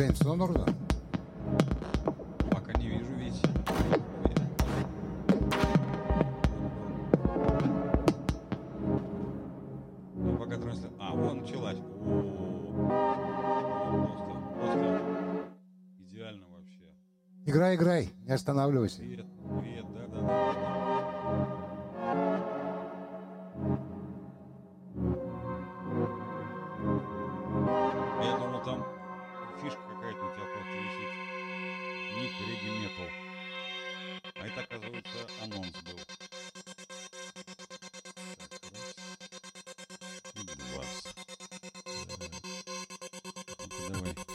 Жень, что нужно? Пока не вижу ведь. Ну, пока трансляция. А, вон началась. О, просто, просто идеально вообще. Играй, играй, не останавливайся. Ну-ка, давай.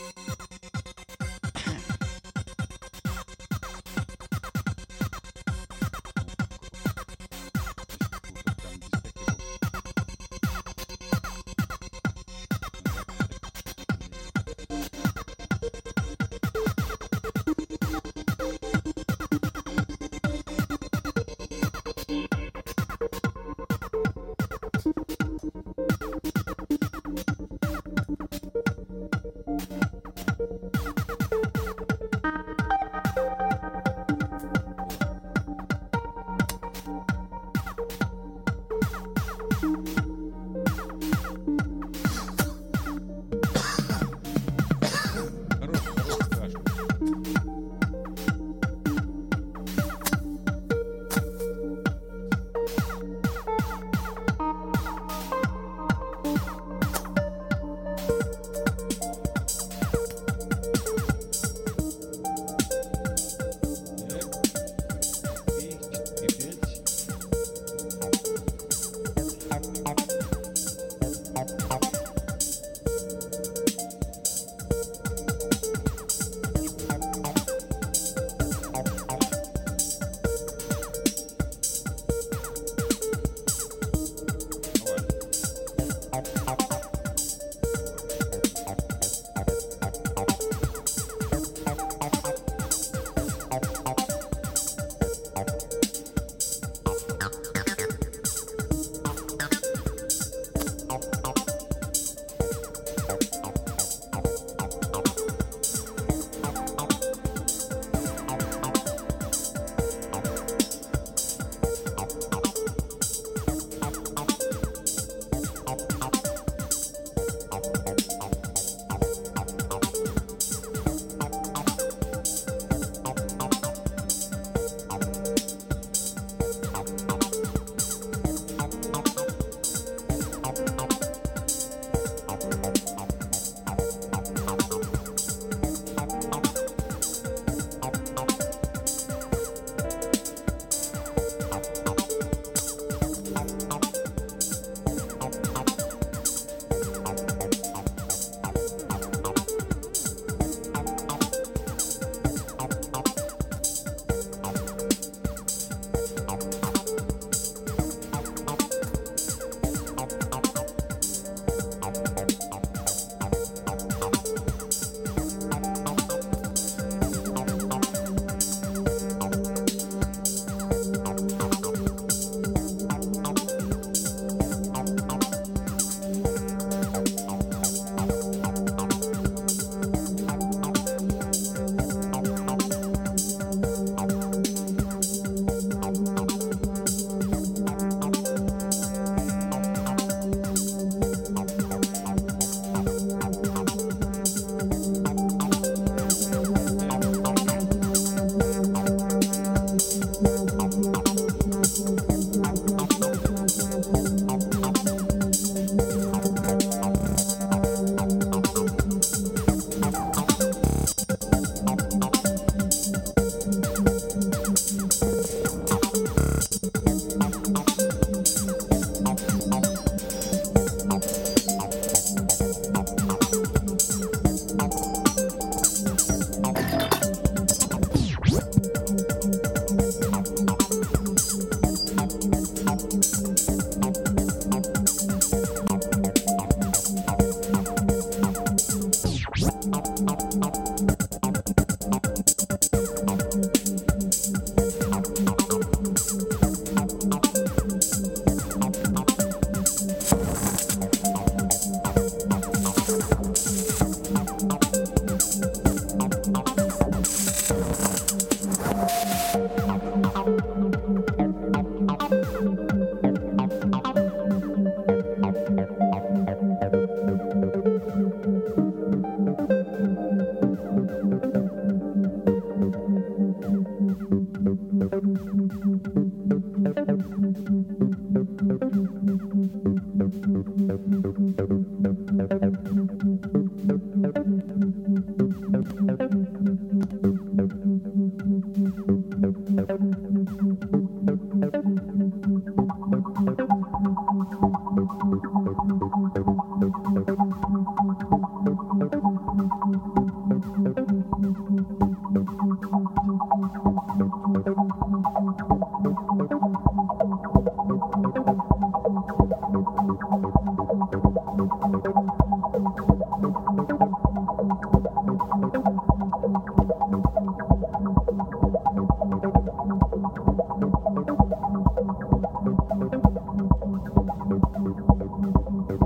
Mm-hmm.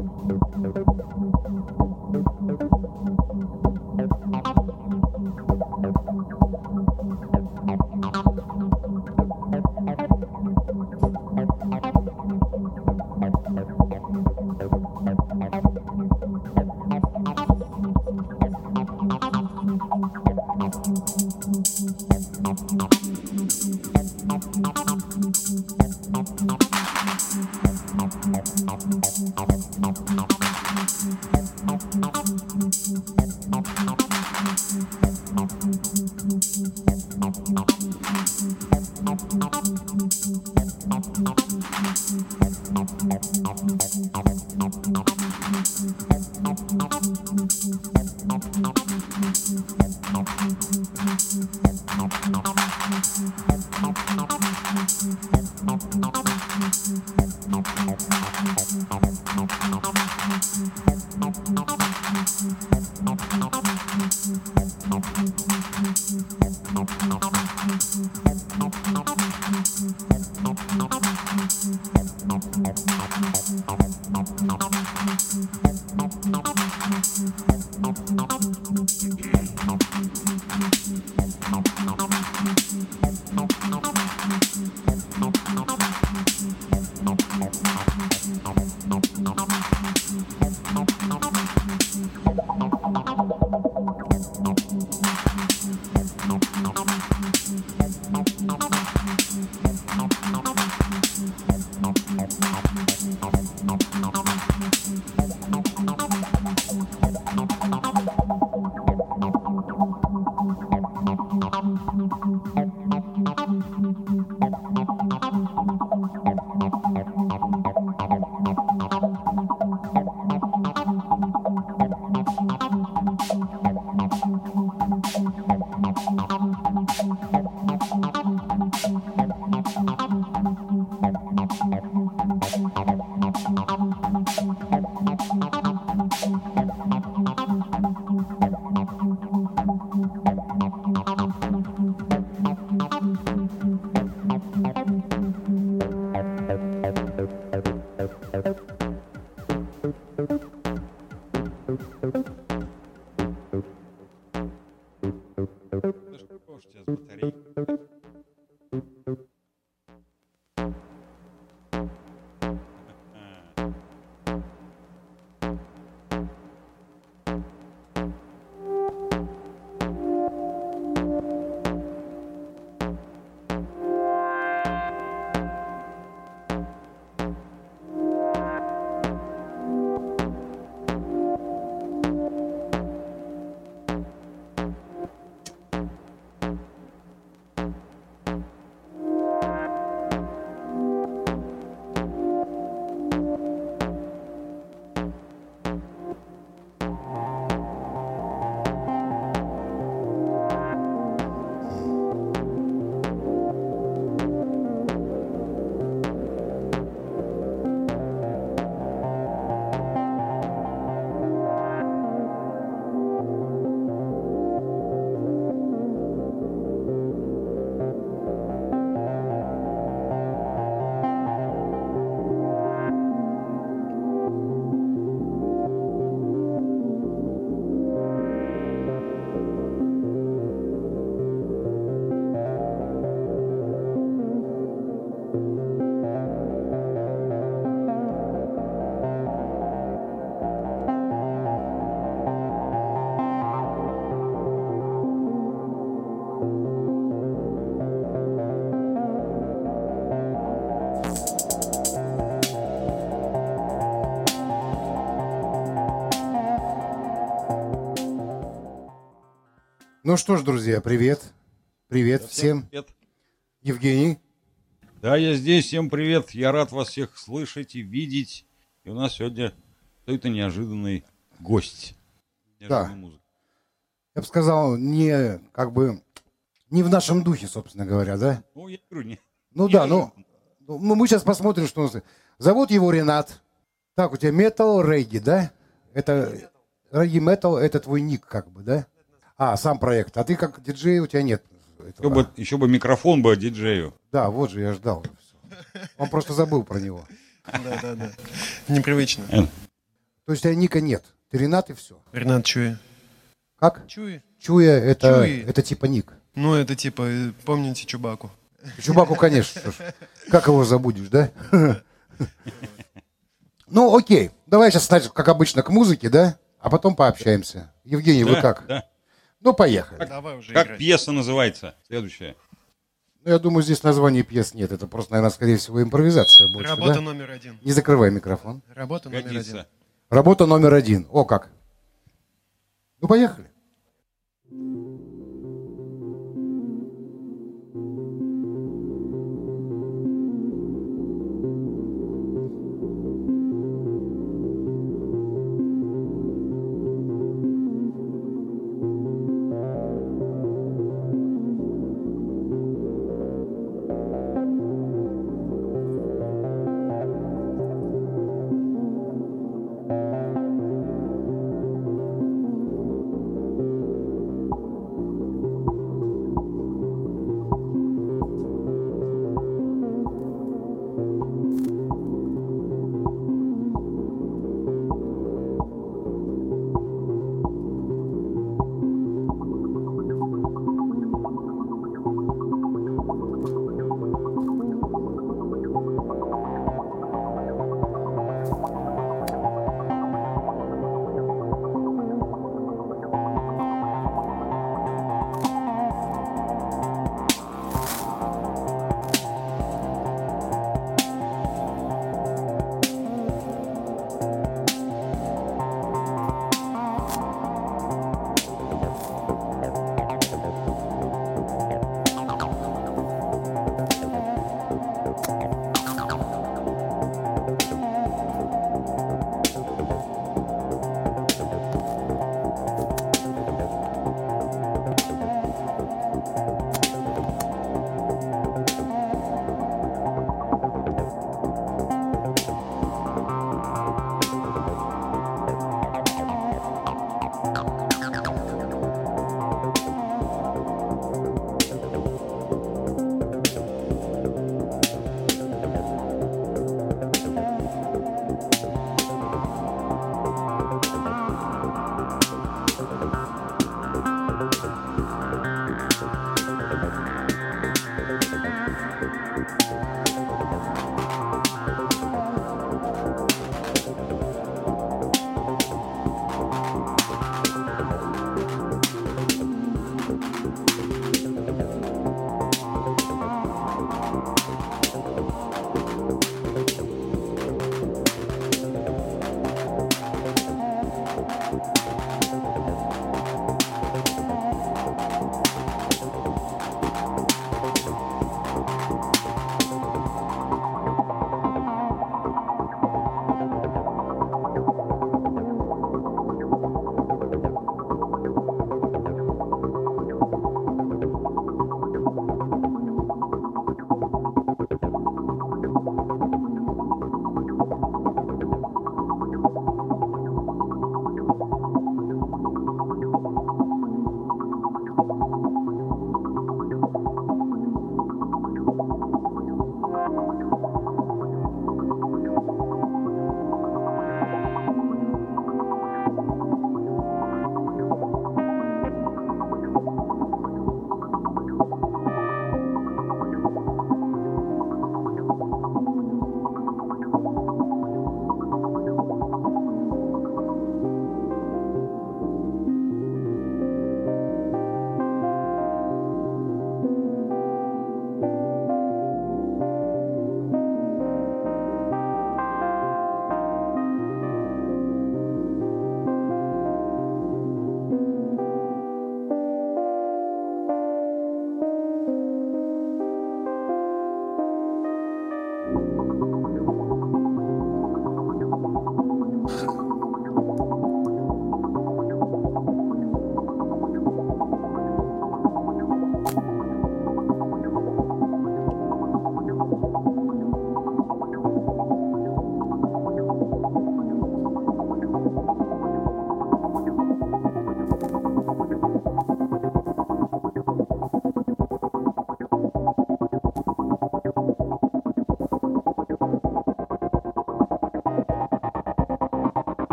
Ну что ж, друзья, привет. Привет всем. Привет. Евгений. Да, я здесь, всем привет. Я рад вас всех слышать и видеть. И у нас сегодня какой-то неожиданный гость. Да. Неожиданная музыка. Я бы сказал, не как бы не в нашем духе, собственно говоря, да? Ну, я говорю, не, Ну да, ну, ну, мы сейчас посмотрим, что у нас. Зовут его Ренат. Так, у тебя метал, регги, да? Это регги метал, это твой ник, как бы, да? А, сам проект. А ты как диджей, у тебя нет. еще, бы, еще бы микрофон бы диджею. Да, вот же я ждал. Он просто забыл про него. Да, да, да. Непривычно. То есть у тебя ника нет. Ты Ренат и все. Ренат Чуи. Как? Чуи? Чуя это, Чуи. это типа ник. Ну, это типа, э, помните Чубаку? Чубаку, конечно. что ж. Как его забудешь, да? Ну, окей. Давай сейчас, значит, как обычно, к музыке, да? А потом пообщаемся. Евгений, вы как? да. Ну, поехали. Давай уже Как играть. пьеса называется? Следующая. Ну, я думаю, здесь названия пьес нет. Это просто, наверное, скорее всего, импровизация больше, Работа да? номер один. Не закрывай микрофон. Работа номер один. Годится. Работа номер один. О, как. Ну, поехали.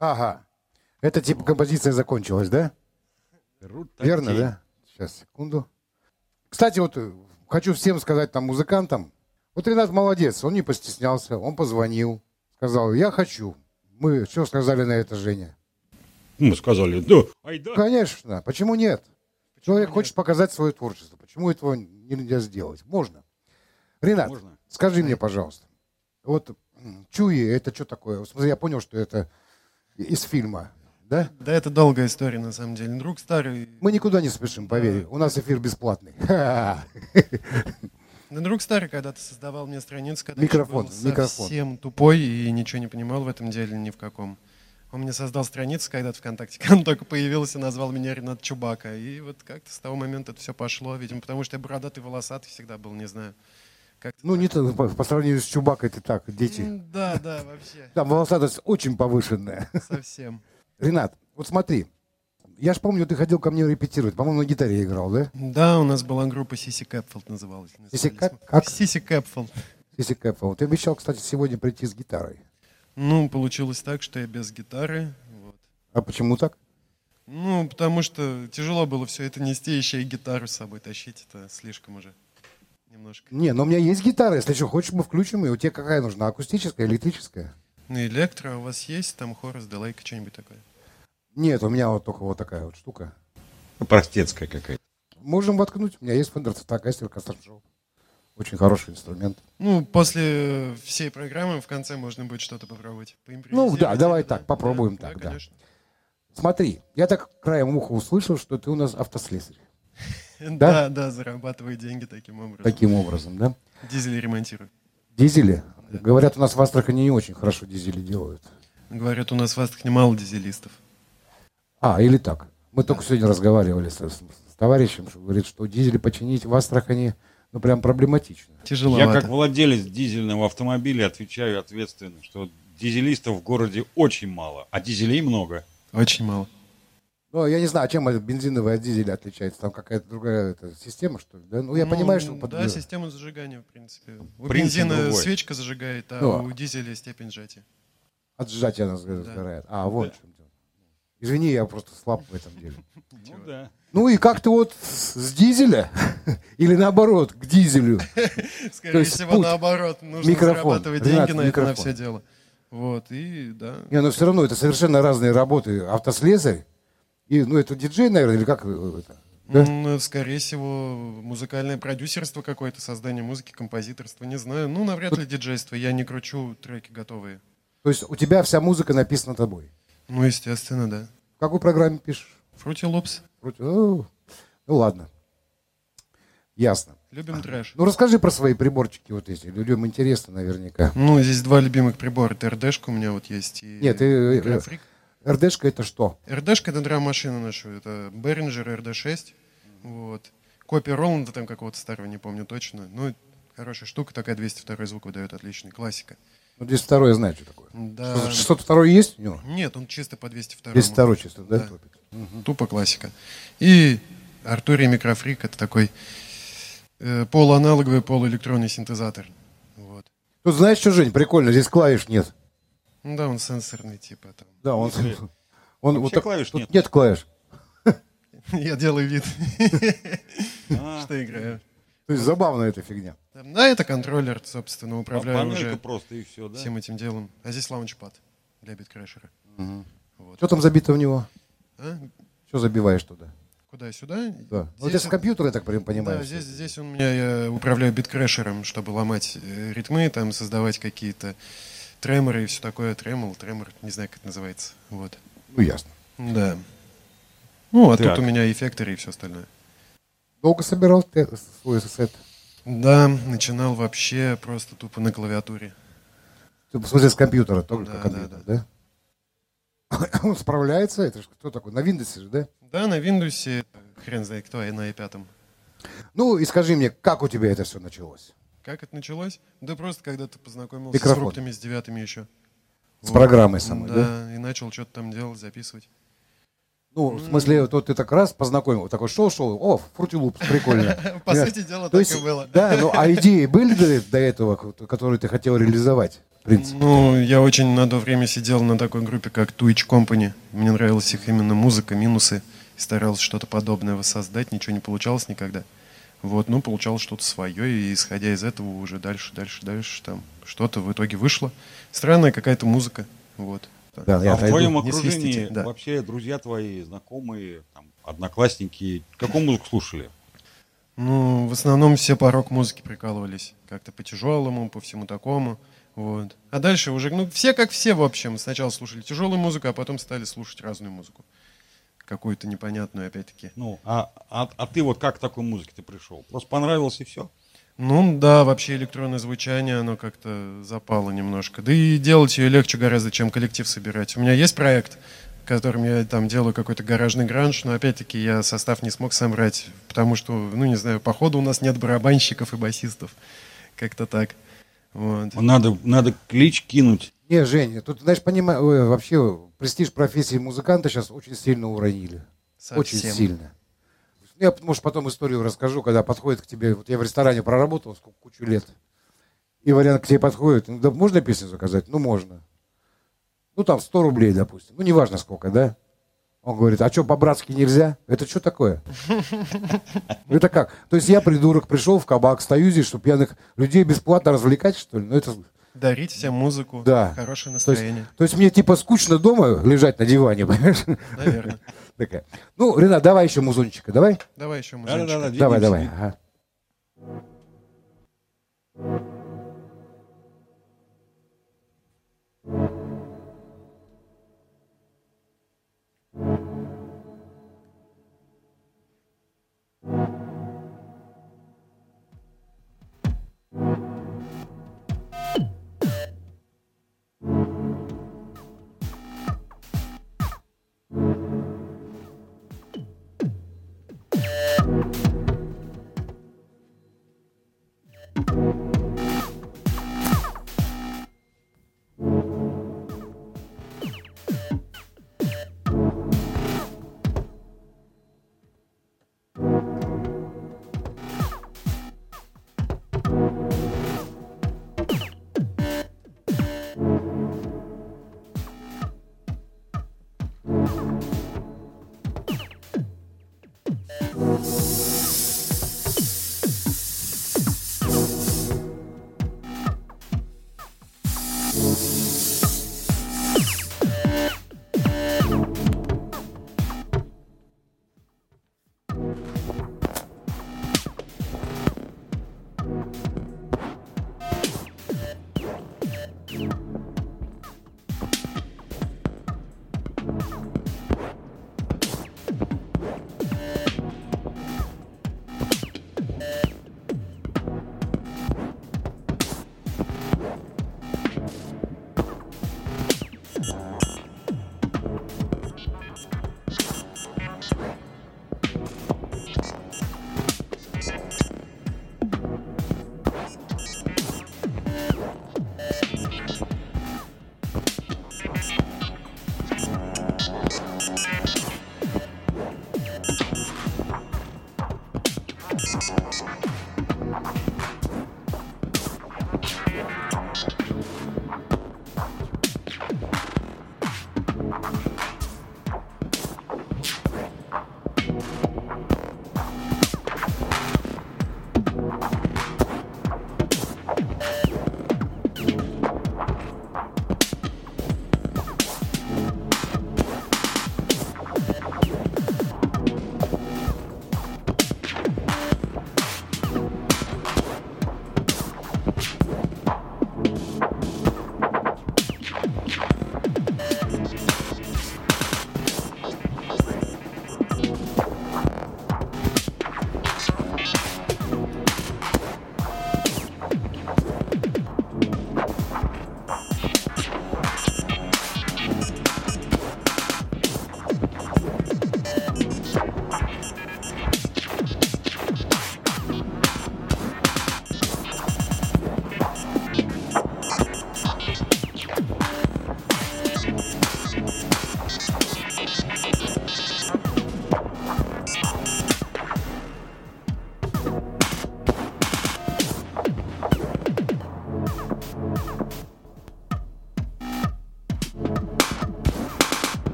Ага. Это типа композиция закончилась, да? Верно, да? Сейчас, секунду. Кстати, вот э, хочу всем сказать там музыкантам. Вот Ренат молодец, он не постеснялся, он позвонил, сказал, я хочу. Мы что сказали на это, Женя? Мы сказали, да, айда. Конечно, почему нет? Человек хочет показать свое творчество. Почему этого нельзя сделать? Можно. Ренат, Можно. скажи мне, пожалуйста, вот Чуи, это что такое? В смысле, я понял, что это из фильма, да? Да, это долгая история, на самом деле. Друг старый... Мы никуда не спешим, поверь. У нас эфир бесплатный. Да, друг старый когда-то создавал мне страницу, когда Микрофон, я был микрофон. совсем тупой и ничего не понимал в этом деле ни в каком. Он мне создал страницу когда-то ВКонтакте, когда он только появился, назвал меня Ренат Чубака. И вот как-то с того момента это все пошло, видимо, потому что я бородатый, волосатый всегда был, не знаю. Как-то Ну, так. не то, по, по сравнению с Чубакой ты так, дети. Да, да, вообще, Там волосатость очень повышенная. совсем. Ренат, вот смотри. Я ж помню, ты ходил ко мне репетировать. По-моему, на гитаре играл, да? Да, у нас была группа Сиси Кэпфилд называлась. Сиси как-? Сиси Кэпфилд. Сиси Кэпфелл. Ты обещал, кстати, сегодня прийти с гитарой. Ну, получилось так, что я без гитары. Вот. А почему так? Ну, потому что тяжело было все это нести, еще и гитару с собой тащить. Это слишком уже немножко. Не, но у меня есть гитара. Если что, хочешь, мы включим ее. У тебя какая нужна? Акустическая, электрическая? Ну, электро у вас есть, там хорус, делайка, что-нибудь такое. Нет, у меня вот только вот такая вот штука. Простецкая какая-то. Можем воткнуть. У меня есть Fender Stratocaster Custom Shop. Очень хороший инструмент. Ну, после всей программы в конце можно будет что-то попробовать. Ну, да, давай так, попробуем Да, так, да. конечно. Смотри, я так краем уха услышал, что ты у нас автослесарь. Да, да, зарабатывай деньги таким образом. Таким образом, да? Дизель ремонтирую. Дизели. Говорят, у нас в Астрахани не очень хорошо дизели делают. Говорят, у нас в Астрахани мало дизелистов. А, или так. Мы только сегодня разговаривали с, с- с товарищем, что говорит, что дизели починить в Астрахани, ну, прям проблематично. Тяжеловато. Я как владелец дизельного автомобиля отвечаю ответственно, что дизелистов в городе очень мало, а дизелей много. Очень мало. Ну, я не знаю, а чем это бензиновый от дизеля отличается. Там какая-то другая эта система, что ли? Да? Ну, я Ну, понимаю, что... Да, под- система зажигания, в принципе. У Принцип бензина другой. свечка зажигает, а Ну, у дизеля степень сжатия. От сжатия она сгорает. А, вот в чем дело. Извини, я просто слаб в этом деле. Ну да. Ну и как ты вот с дизеля или наоборот к дизелю? Скорее есть всего, путь. наоборот. Нужно Микрофон. зарабатывать Ренат, деньги на это, на микрофон. все дело. Вот, и да. Не, но все равно это совершенно разные работы. Автослесарь и, ну, это диджей, наверное, или как э, это? Да? М, Скорее всего, музыкальное продюсерство какое-то, создание музыки, композиторство, не знаю. Ну, навряд ли диджейство. Я не кручу треки готовые. То есть у тебя вся музыка написана тобой. Ну, естественно, да. В какой программе пишешь? Фрути Лопс. Вроде, Ну, ладно. Ясно. Любим трэш. Ну расскажи про свои приборчики вот эти. Людям интересно наверняка. Ну, здесь два любимых прибора. Это РДшка у меня вот есть. И Нет, э, микрофрик. РДшка это что? РДшка это драм-машина наша. Это Behringer RD6. Вот. Копия Роланда там какого-то старого, не помню точно. Ну, хорошая штука, такая 202 звук выдает отличный. Классика. Ну, 202 я знаю, что такое. Да. 602 есть у него? Нет, он чисто по 202. 202 чисто, да? Да. топит? Тупо классика. И Артурия Микрофрик это такой э, полуаналоговый, полуэлектронный синтезатор. Вот. Тут знаешь что, Жень, прикольно, здесь клавиш нет. Ну да, он сенсорный, типа там. Да, он... он Вообще вот так- клавиш нет? нет клавиш. Я делаю вид, А, что играю. То есть забавно эта фигня. Да, это контроллер, собственно, а управляю панелька уже просто и все, да? всем этим делом. А здесь лаунчпад для биткрэшера. Вот. Что там забито в него? А? Что забиваешь туда? Куда? Сюда? Да. Вот Здесь это с компьютера, я так понимаю. Да, здесь, здесь у меня я управляю биткрэшером, чтобы ломать э, ритмы, там создавать какие-то треморы и все такое. Тремол, тремор, не знаю, как это называется. Вот. Ну, ясно. Да. Ну, а Так. тут у меня эффекторы и все остальное. Долго собирал ты свой сет? Да, начинал вообще просто тупо на клавиатуре. Ты, В смысле, с компьютера, только Да, компьютер, да, да? Он справляется? Это ж кто такой? На Windows же, да? Да, на Windows, хрен знает кто, и на i5. Ну, и скажи мне, как у тебя это все началось? Как это началось? Да просто когда ты познакомился Микрофон. с фруктами, с девятыми еще. С программой самой, да? да? и начал что-то там делать, записывать. Ну, в смысле, вот ты так раз познакомил, такой шел-шел, о, фрутилуп, прикольно. По сути дела, То так есть, и было. Да, ну, а идеи были до, этого, ко- которые ты хотел реализовать, в принципе? Ну, я очень на то время сидел на такой группе, как Twitch Company. Мне нравилась их именно музыка, минусы. И старался что-то подобное воссоздать. Ничего не получалось никогда. Вот, ну, получалось что-то свое, и исходя из этого уже дальше, дальше, дальше, там что-то в итоге вышло. Странная какая-то музыка, вот. Да, я а в твоем окружении свистите, да. вообще друзья твои, знакомые, там, одноклассники, какую музыку слушали? Ну, в основном все по рок-музыке прикалывались. Как-то по тяжелому, по всему такому. Вот. А дальше уже, ну, все как все, в общем. Сначала слушали тяжелую музыку, а потом стали слушать разную музыку. Какую-то непонятную, опять-таки. Ну, а, а, а ты вот как к такой музыке ты пришел? Просто понравилось и все? Ну да, вообще электронное звучание, оно как-то запало немножко. Да и делать ее легче гораздо, чем коллектив собирать. У меня есть проект, которым я там делаю какой-то гаражный гранж, но опять-таки я состав не смог собрать, потому что, ну не знаю, походу у нас нет барабанщиков и басистов. Как-то так. Вот. Надо, надо клич кинуть. Не, Женя, тут, знаешь, понимаю, вообще престиж профессии музыканта сейчас очень сильно уронили. Очень Совсем. сильно. Я, может, потом историю расскажу, когда подходит к тебе. Вот я в ресторане проработал сколько, кучу лет. И вариант к тебе подходит. Ну, да, можно песню заказать? Ну, можно. Ну, там 100 рублей, допустим. Ну, неважно сколько, да? Он говорит, а что, по-братски нельзя? Это что такое? Это как? То есть я, придурок, пришел в кабак, стою здесь, чтобы пьяных людей бесплатно развлекать, что ли? Ну, это... Дарить всем музыку, Да. хорошее То есть, настроение. то есть мне типа скучно дома лежать на диване, понимаешь? Наверное. Такая. Ну, Ренат, давай еще музончика, давай? Давай еще Да-да-да, музычку. Давай, двигаемся. давай. ага. Bye.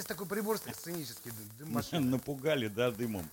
есть такой прибор сценический, дым. Напугали, да, дымом.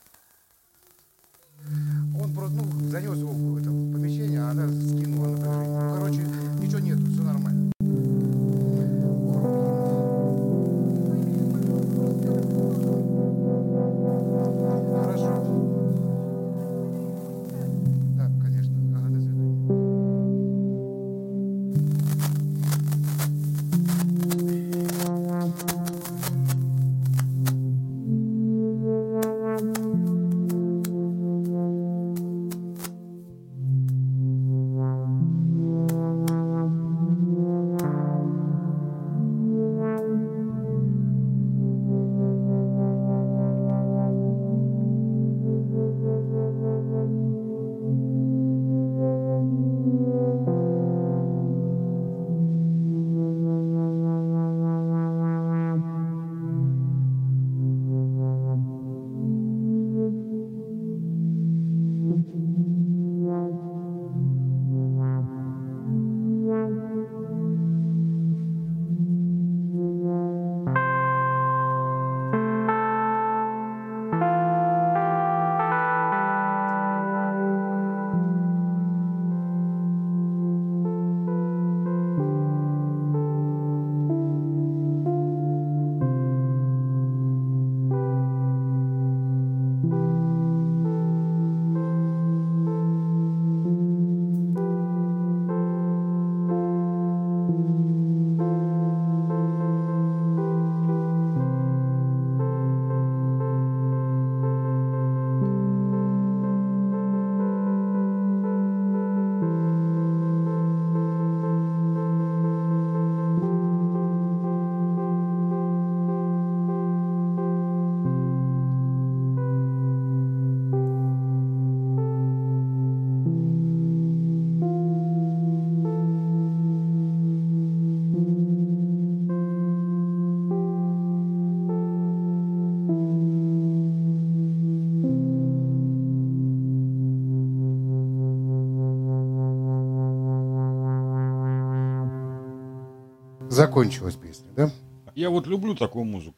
Закончилась песня, да? Я вот люблю такую музыку.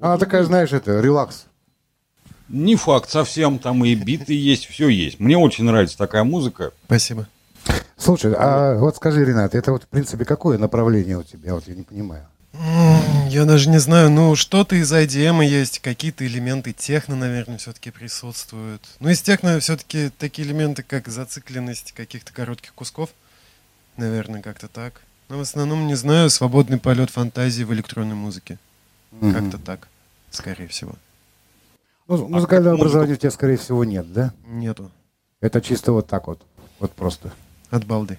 Она такая, знаешь, это, релакс. Не факт совсем, там и биты есть, все есть. Мне очень нравится такая музыка. Спасибо. Слушай, а вот скажи, Ренат, это вот, в принципе, какое направление у тебя? Вот я не понимаю. Я даже не знаю, ну что-то из IDM есть, какие-то элементы техно, наверное, все-таки присутствуют. Ну из техно все-таки такие элементы, как зацикленность каких-то коротких кусков, наверное, как-то так. Но в основном, не знаю, свободный полет фантазии в электронной музыке. Мгм. Как-то так, скорее всего. Ну, музыкального как музыку- образования у тебя, скорее всего, нет, да? Нету. Это чисто вот так вот. Вот просто. От балды.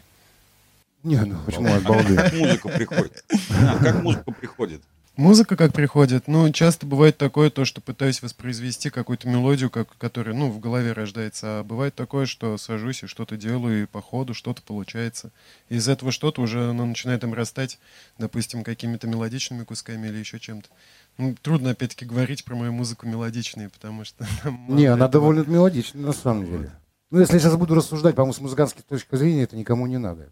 Не, ну почему от балды? Как музыка приходит? А, Как музыка приходит? Музыка как приходит? Ну, часто бывает такое, то, что пытаюсь воспроизвести какую-то мелодию, как, которая, ну, в голове рождается, а бывает такое, что сажусь и что-то делаю, и по ходу что-то получается. И из этого что-то уже оно начинает растать, допустим, какими-то мелодичными кусками или еще чем-то. Ну, трудно, опять-таки, говорить про мою музыку мелодичной, потому что... Не, она этого. довольно мелодичная, на самом деле. Ну, если я сейчас буду рассуждать, по-моему, с музыкантской точки зрения, это никому не надо.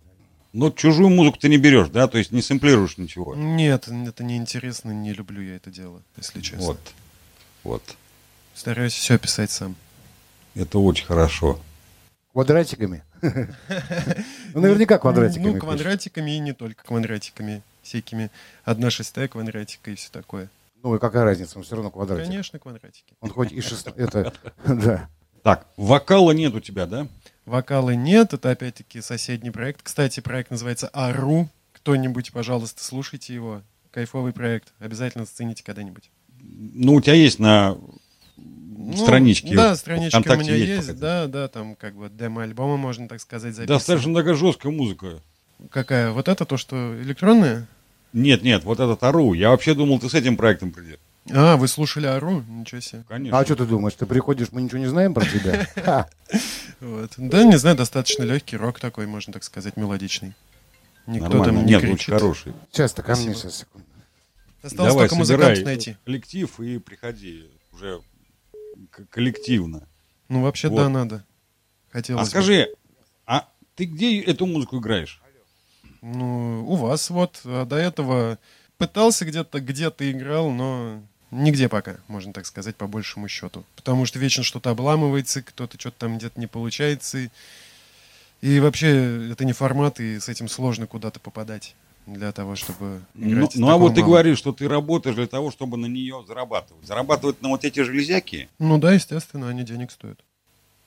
Но чужую музыку ты не берешь, да? То есть не сэмплируешь ничего. Нет, это неинтересно, не люблю я это дело, если честно. Вот. Вот. Стараюсь все писать сам. Это очень хорошо. Квадратиками? Ну, наверняка квадратиками. Ну, квадратиками и не только квадратиками. Всякими одна шестая квадратика и все такое. Ну, и какая разница, он все равно квадратик. Конечно, квадратики. Он хоть и шест... Это, да. Так, вокала нет у тебя, да? Вокалы нет, это опять-таки соседний проект. Кстати, проект называется Ару. Кто-нибудь, пожалуйста, слушайте его. Кайфовый проект. Обязательно зацените когда-нибудь. Ну, у тебя есть на Ну, страничке. Да, страничка у меня есть есть. Да, да, там как бы демо-альбома, можно так сказать, записано. Достаточно такая жесткая музыка. Какая? Вот это то, что электронная? Нет, нет, вот этот Ару. Я вообще думал, ты с этим проектом придешь. А, вы слушали Ару? Ничего себе. Конечно. А что ты думаешь, ты приходишь, мы ничего не знаем про тебя? Вот. Да, не знаю, достаточно легкий рок такой, можно так сказать, мелодичный. Никто Нормально. там не Нет, кричит. очень хороший. Сейчас-то ко мне, Спасибо. сейчас, секунду. Осталось Давай, только музыкантов найти. коллектив и приходи уже к- коллективно. Ну, вообще, Вот. да, надо. Хотелось А бы. скажи, а ты где эту музыку играешь? Ну, у вас вот. А до этого пытался где-то, где-то играл, но нигде пока, можно так сказать, по большему счету. Потому что вечно что-то обламывается, кто-то что-то там где-то не получается. И, и вообще, это не формат, и с этим сложно куда-то попадать для того, чтобы Ну, играть. ну, а вот ты говоришь, что ты работаешь для того, чтобы на нее зарабатывать. Зарабатывать на вот эти железяки? Ну да, естественно, они денег стоят.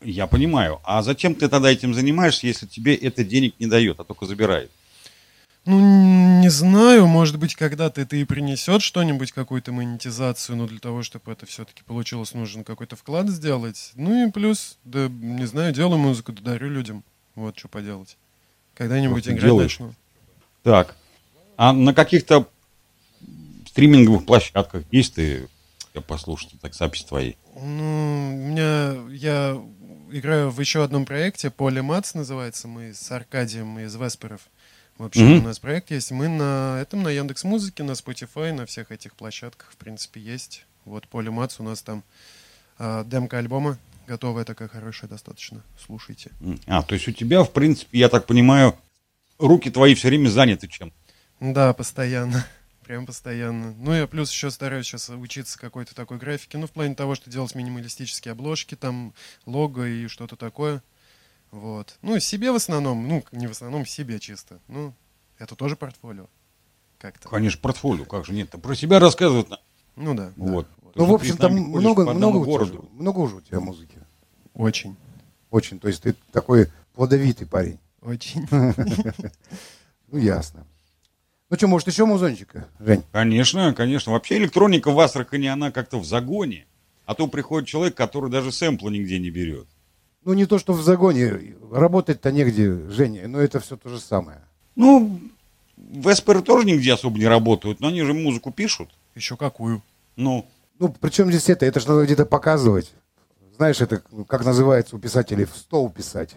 Я понимаю. А зачем ты тогда этим занимаешься, если тебе это денег не дает, а только забирает? Ну, не знаю, может быть, когда-то это и принесет что-нибудь, какую-то монетизацию, но для того, чтобы это все-таки получилось, нужен какой-то вклад сделать. Ну и плюс, да, не знаю, делаю музыку, да дарю людям. Вот что поделать. Когда-нибудь играть делаешь. начну. Так. А на каких-то стриминговых площадках есть ты, я послушал, так запись твои? Ну, у меня, я играю в еще одном проекте, Полимац называется, мы с Аркадием из Весперов. В общем, Мгм. у нас проект есть. Мы на этом, на Яндекс Музыке, на Spotify, на всех этих площадках, в принципе, есть. Вот Полимац у нас там а, демка альбома готовая такая хорошая достаточно. Слушайте. А, то есть у тебя, в принципе, я так понимаю, руки твои все время заняты чем? Да, постоянно. Прям постоянно. Ну, я плюс еще стараюсь сейчас учиться какой-то такой графике. Ну, в плане того, что делать минималистические обложки, там, лого и что-то такое. Вот. Ну, себе в основном. Ну, не в основном, себе чисто. Ну, это тоже портфолио. Как-то. Конечно, портфолио, как же нет? Про себя рассказывать. на- Ну да. да. Вот. Ну, в общем, там много, много, у тебя много уже у тебя музыки. Очень. Очень. То есть ты такой плодовитый парень. Очень. Ну, ясно. Ну что, может, еще музончика, Жень? Конечно, конечно. Вообще электроника в Астрахани, она как-то в загоне. А то приходит человек, который даже сэмпла нигде не берет. Ну, не то, что в загоне. Работать-то негде, Женя. Но это все то же самое. Ну, Весперы тоже нигде особо не работают, но они же музыку пишут. Еще какую? Ну, Ну, причем здесь это? Это же надо где-то показывать. Знаешь, это как называется у писателей в стол писать.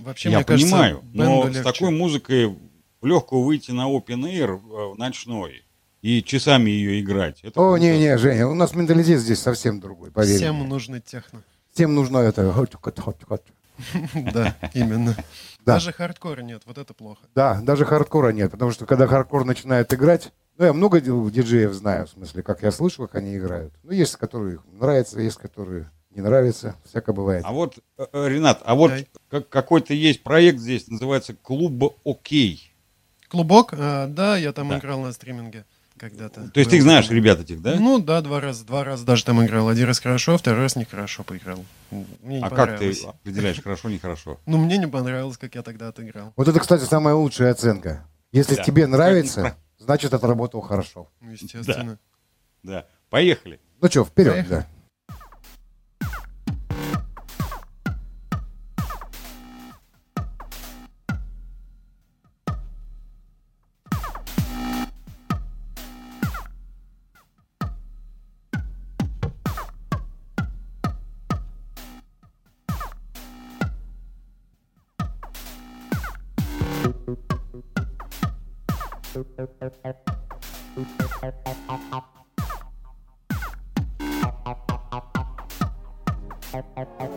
Вообще, я мне кажется, понимаю, но бенду с легче. такой музыкой легко выйти на open air э, ночной и часами ее играть. Это О, не-не, Женя, у нас менталитет здесь совсем другой, поверь Всем мне. нужно техно. Всем нужно это... Да, именно. Да. Даже хардкора нет, вот это плохо. Да, даже хардкора нет, потому что когда хардкор начинает играть, ну, я много ди- диджеев знаю, в смысле, как я слышу, как они играют. Ну, есть, которые нравятся, есть, которые не нравятся, всякое бывает. А вот, э, э, Ренат, а вот какой-то есть проект здесь, называется «Клуб Окей». Клубок, а, да, я там Да. играл на стриминге когда-то. То есть ты Был их знаешь, ребят этих, да? Ну да, два раза, два раза даже там играл. Один раз хорошо, второй раз нехорошо поиграл. Мне не а как ты определяешь, хорошо, нехорошо? Ну, мне не понравилось, как я тогда отыграл. Вот это, кстати, самая лучшая оценка. Если Да. тебе нравится, значит, отработал хорошо. Естественно. Да. Поехали. Ну что, вперед, Поехали. да. Thank you.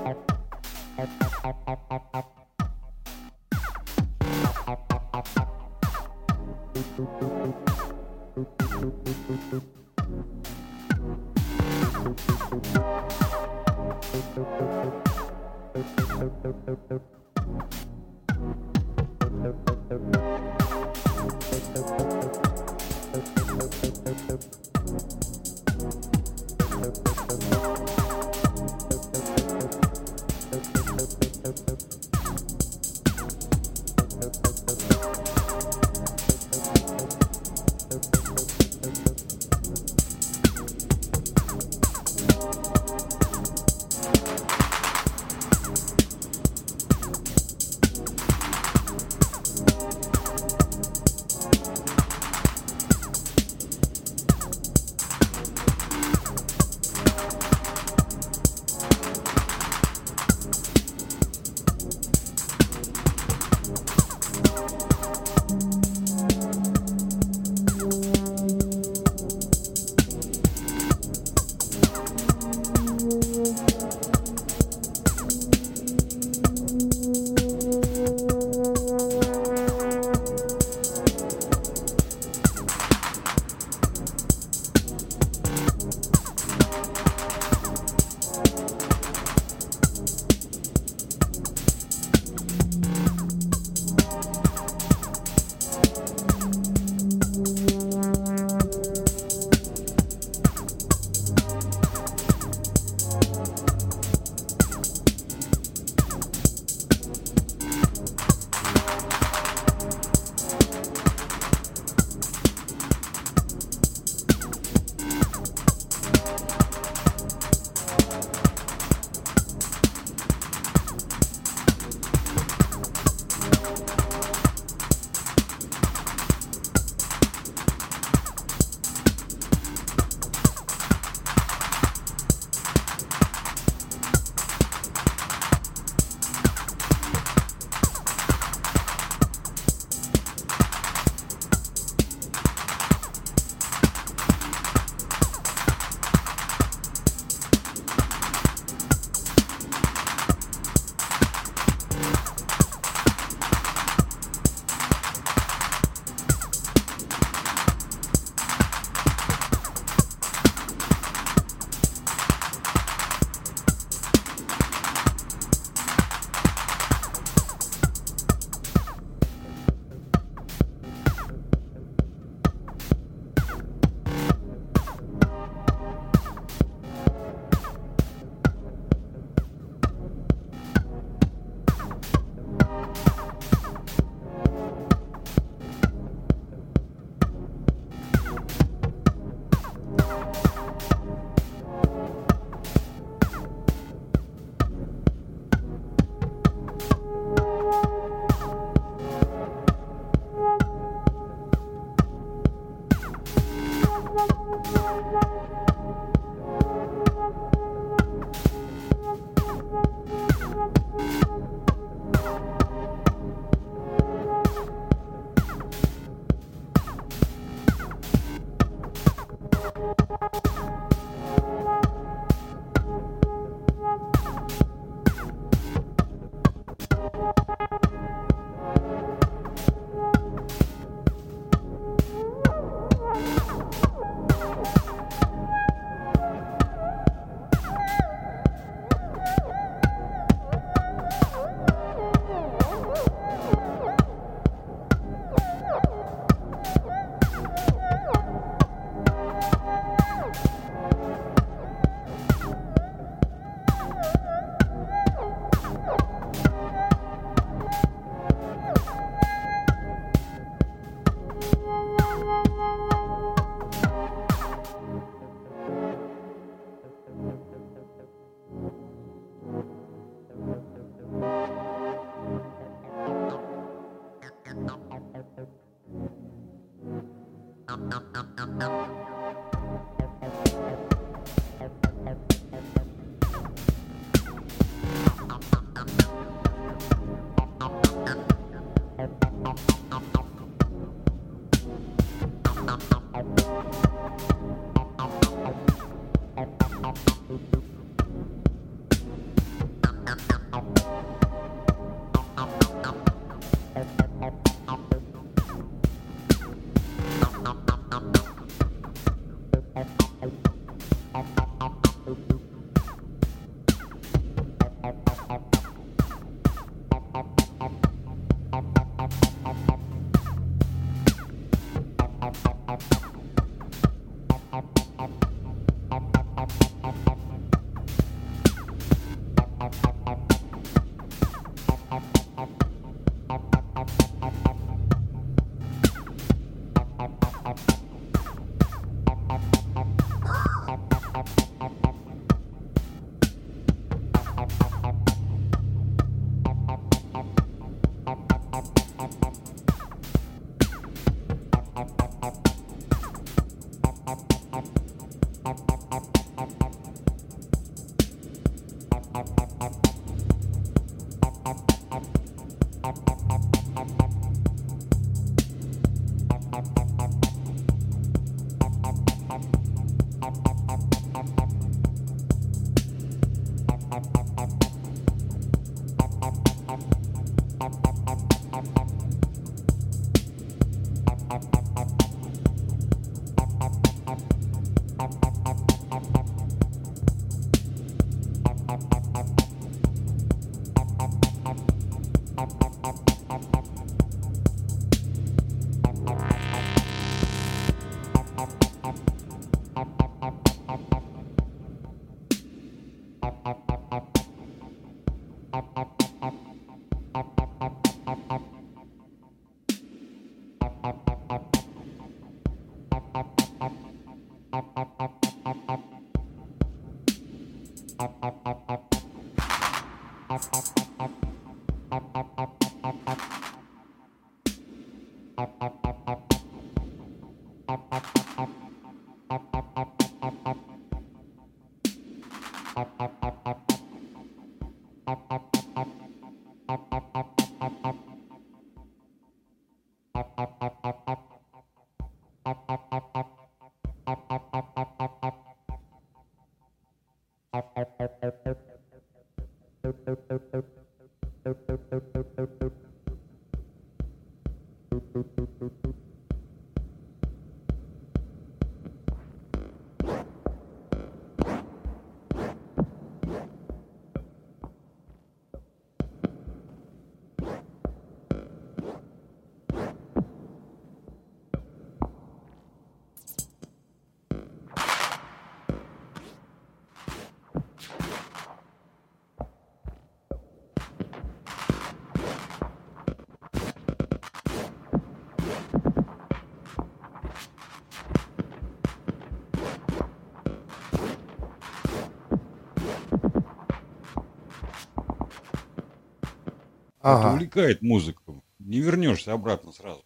Это Ага. увлекает музыка. Не вернешься обратно сразу.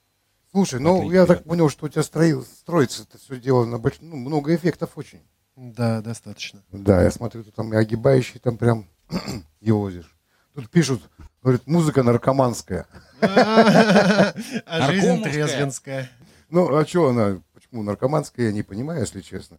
Слушай, ну я так понял, что у тебя строил, строится это все дело на больш... ну, много эффектов очень. Да, достаточно. Да, я смотрю, ты там и огибающий там прям елозишь. Тут пишут, говорят, музыка наркоманская. А жизнь трезвенская. Ну, а что она, почему наркоманская, я не понимаю, если честно.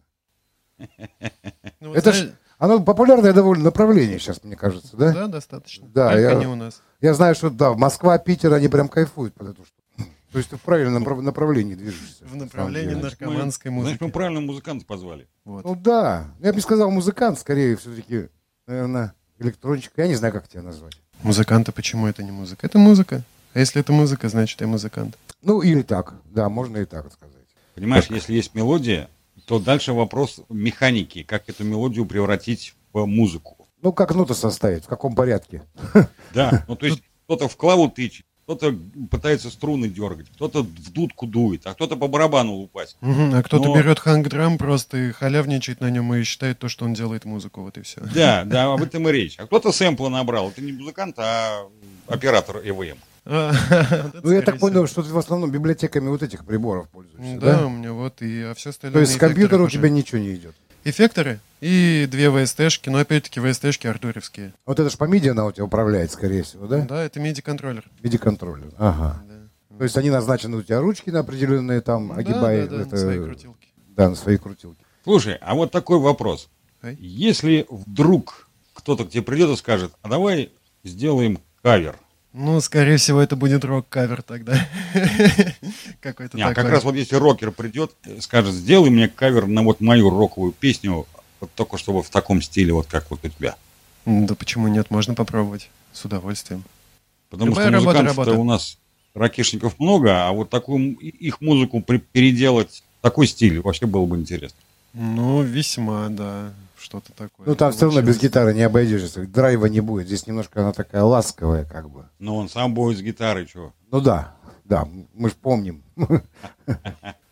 Ну, Это ж, оно популярное довольно направление сейчас, мне кажется, да? Да, достаточно. Да, Только я- не у нас. Я знаю, что да, Москва, Питер, они прям кайфуют под эту штуку. То есть ты в правильном направ- направлении движешься. В на направлении наркоманской Значит, мы музыки. правильно музыканта позвали. Вот. Ну да, я бы не сказал музыкант, скорее все-таки, наверное, электрончик. Я не знаю, как тебя назвать. Музыканты, почему это не музыка? Это музыка. А если это музыка, значит, я музыкант. Ну, или так, да, можно и так сказать. Понимаешь, если есть мелодия, то дальше вопрос механики, как эту мелодию превратить в музыку. Ну, как ноты составить, в каком порядке? Да, ну то есть кто-то в клаву тычет, кто-то пытается струны дергать, кто-то в дудку дует, а кто-то по барабану лупать. Мгм, А кто-то Но- берет ханг-драм просто и халявничает на нем и считает то, что он делает музыку. Вот и все. Да, да, об этом и речь. А кто-то сэмпла набрал. Это не музыкант, а оператор ЭВМ. А, это Ну, я так понял, что ты в основном библиотеками вот этих приборов пользуешься, Да, у меня вот и а все остальное. То есть с компьютера у тебя ничего не идет. Эффекторы и две VST-шки, но опять-таки VST-шки артуровские. Вот это ж по MIDI она у тебя управляет, скорее всего, да? Да, это MIDI-контроллер. MIDI-контроллер. Ага. Да. То есть они назначены у тебя ручки на определенные там, Да, огибая да, да, это- свои крутилки. Да, на свои крутилки. Слушай, а вот такой вопрос. Ай. Если вдруг кто-то к тебе придет и скажет, а давай сделаем кавер. Ну, скорее всего, это будет рок-кавер тогда. Какой-то а как такой. раз вот если рокер придет, скажет, сделай мне кавер на вот мою роковую песню, вот только чтобы в таком стиле, вот как вот у тебя. Да почему нет, можно попробовать. С удовольствием. Потому Любая что работа, музыкантов работа. у нас рокешников много, а вот такую их музыку переделать, такой стиль вообще было бы интересно. Ну, весьма, да. Что-то такое. Ну, там все равно без гитары не обойдешься. Драйва не будет. Здесь немножко она такая ласковая, как бы. Но он сам будет с гитарой, чего. Ну да, да, мы же помним.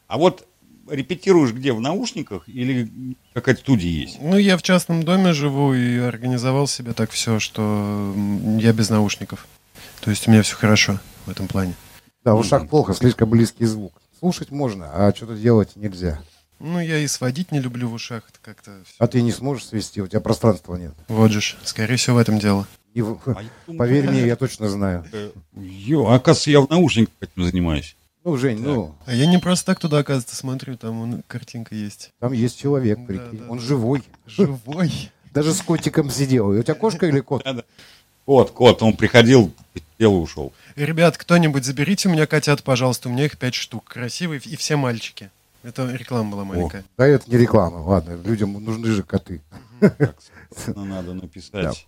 А вот репетируешь где, в наушниках или какая-то студия есть? Ну, я в частном доме живу и организовал себе так все, что я без наушников. То есть у меня все хорошо в этом плане. Да, в ушах плохо, слишком близкий звук. Слушать можно, а что-то делать нельзя. Ну, я и сводить не люблю в ушах. Это как-то... А ты не сможешь свести, у тебя пространства нет. Вот же ж, скорее всего, в этом дело. И А я Поверь мне, я точно знаю. э, Ё, оказывается, я в наушниках этим занимаюсь. Ну, Жень, ну, А я не просто так туда, оказывается, смотрю, там вон картинка есть. там есть человек, Да, прикинь. да, Он да. живой. Живой. Даже с котиком сидел. И у тебя кошка или кот? Кот, кот, он приходил, сидел и ушел. Ребят, кто-нибудь заберите у меня котят, пожалуйста. У меня их пять штук. Красивые и все мальчики. Это реклама была О, маленькая. да это не реклама, ладно, людям нужны же коты. Так, собственно, надо написать.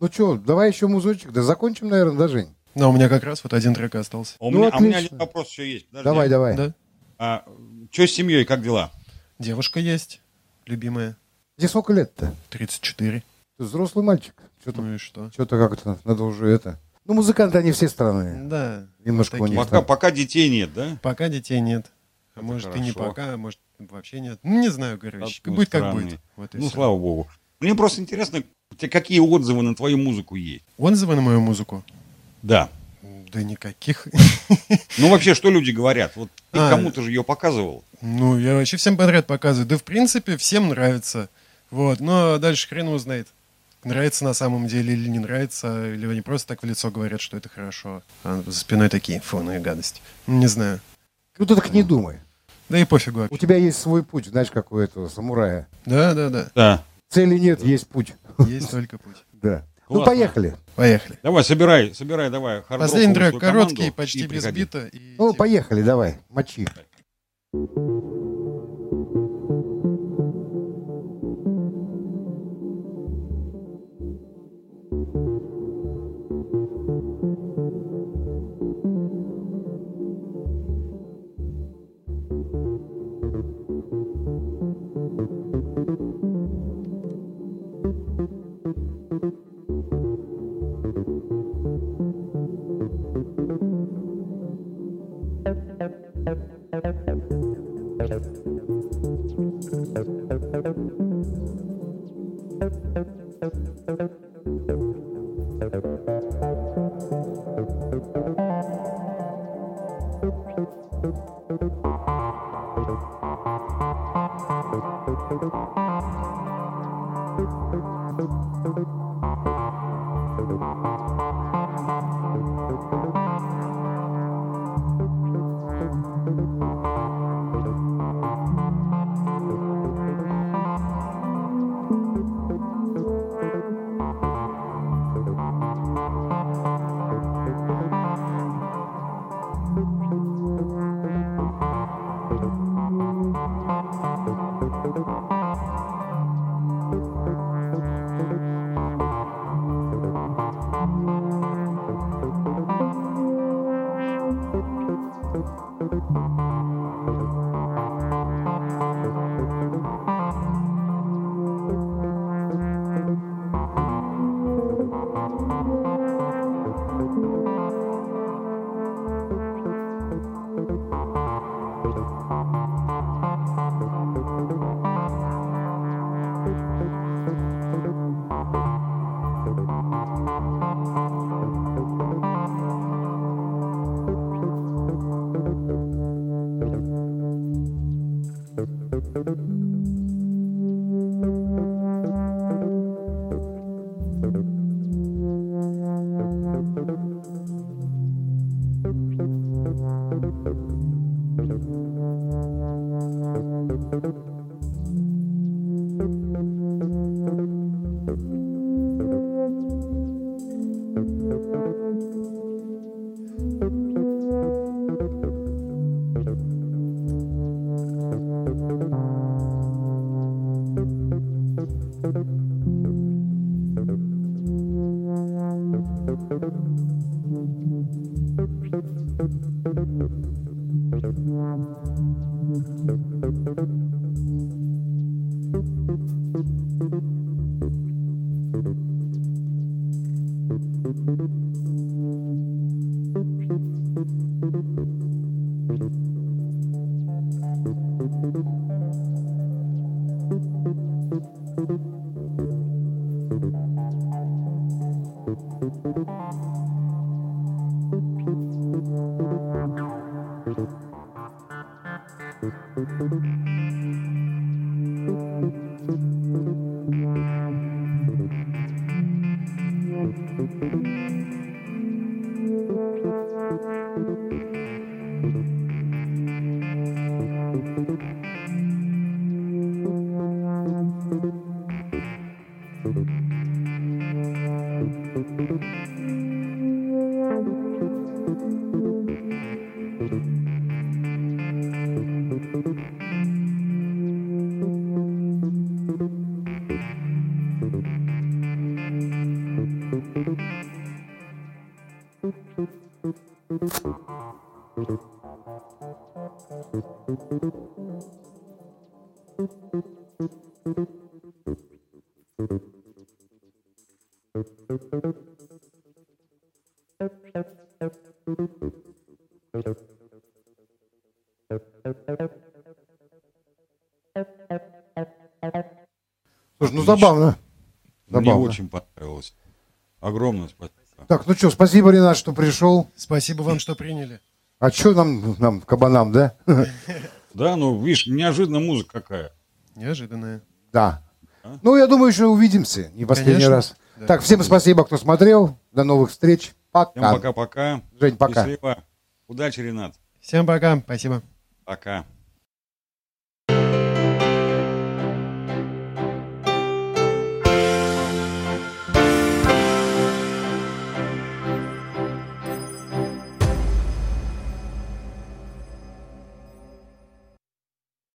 Ну что, давай еще музычек, да закончим, наверное, да, Жень? Но у меня как раз вот один трек остался. А У, Ну, меня, а у меня отлично. один вопрос еще есть. Подожди. Давай, давай. Да? А, что с семьей, как дела? Девушка есть, любимая, Тебе сколько лет-то? 34. Ты взрослый мальчик. Что-то Ну и что? что-то как-то надо уже это. Ну, музыканты, они все странные. Да. Немножко вот у них. Пока, пока детей нет, да? Пока детей нет. А Это может и не хорошо. пока, а может вообще нет. Ну, не знаю, короче. Будет как будет. Вот Ну, всё. слава богу. Мне просто интересно, какие отзывы на твою музыку есть? Отзывы на мою музыку? Да. Да никаких. Ну, вообще, что люди говорят? Вот ты А. кому-то же ее показывал. Ну, я вообще всем подряд показываю. Да, в принципе, всем нравится. Вот. Но дальше хрен его знает. Нравится на самом деле или не нравится, или они просто так в лицо говорят, что это хорошо. А за спиной такие, фу, ну и гадость. Ну, Не знаю. Ну, ты так не думай. Да и пофигу У вообще. тебя есть свой путь, знаешь, как у этого самурая. Да, да, да. Да. Цели нет, есть путь. Есть только путь. Да. Ну, Классно. поехали. Поехали. Давай, собирай, собирай, давай. Последний трек короткий, почти без бита. и Ну, типа- поехали, давай, мочи. Слушай, ну Отлично. забавно. Мне Забавно. очень понравилось. Огромное спасибо. Так, ну что, спасибо, Ренат, что пришел. Спасибо вам, что приняли. А что нам, нам, кабанам, да? Да, ну, видишь, неожиданно музыка какая. Неожиданное. Да. А? Ну, я думаю, еще увидимся. Не последний Конечно. раз. Да. Так, всем спасибо, кто смотрел. До новых встреч. Всем Пока. пока-пока. Жень, пока. Счастливо. Удачи, Ренат. Всем пока. Спасибо. Пока.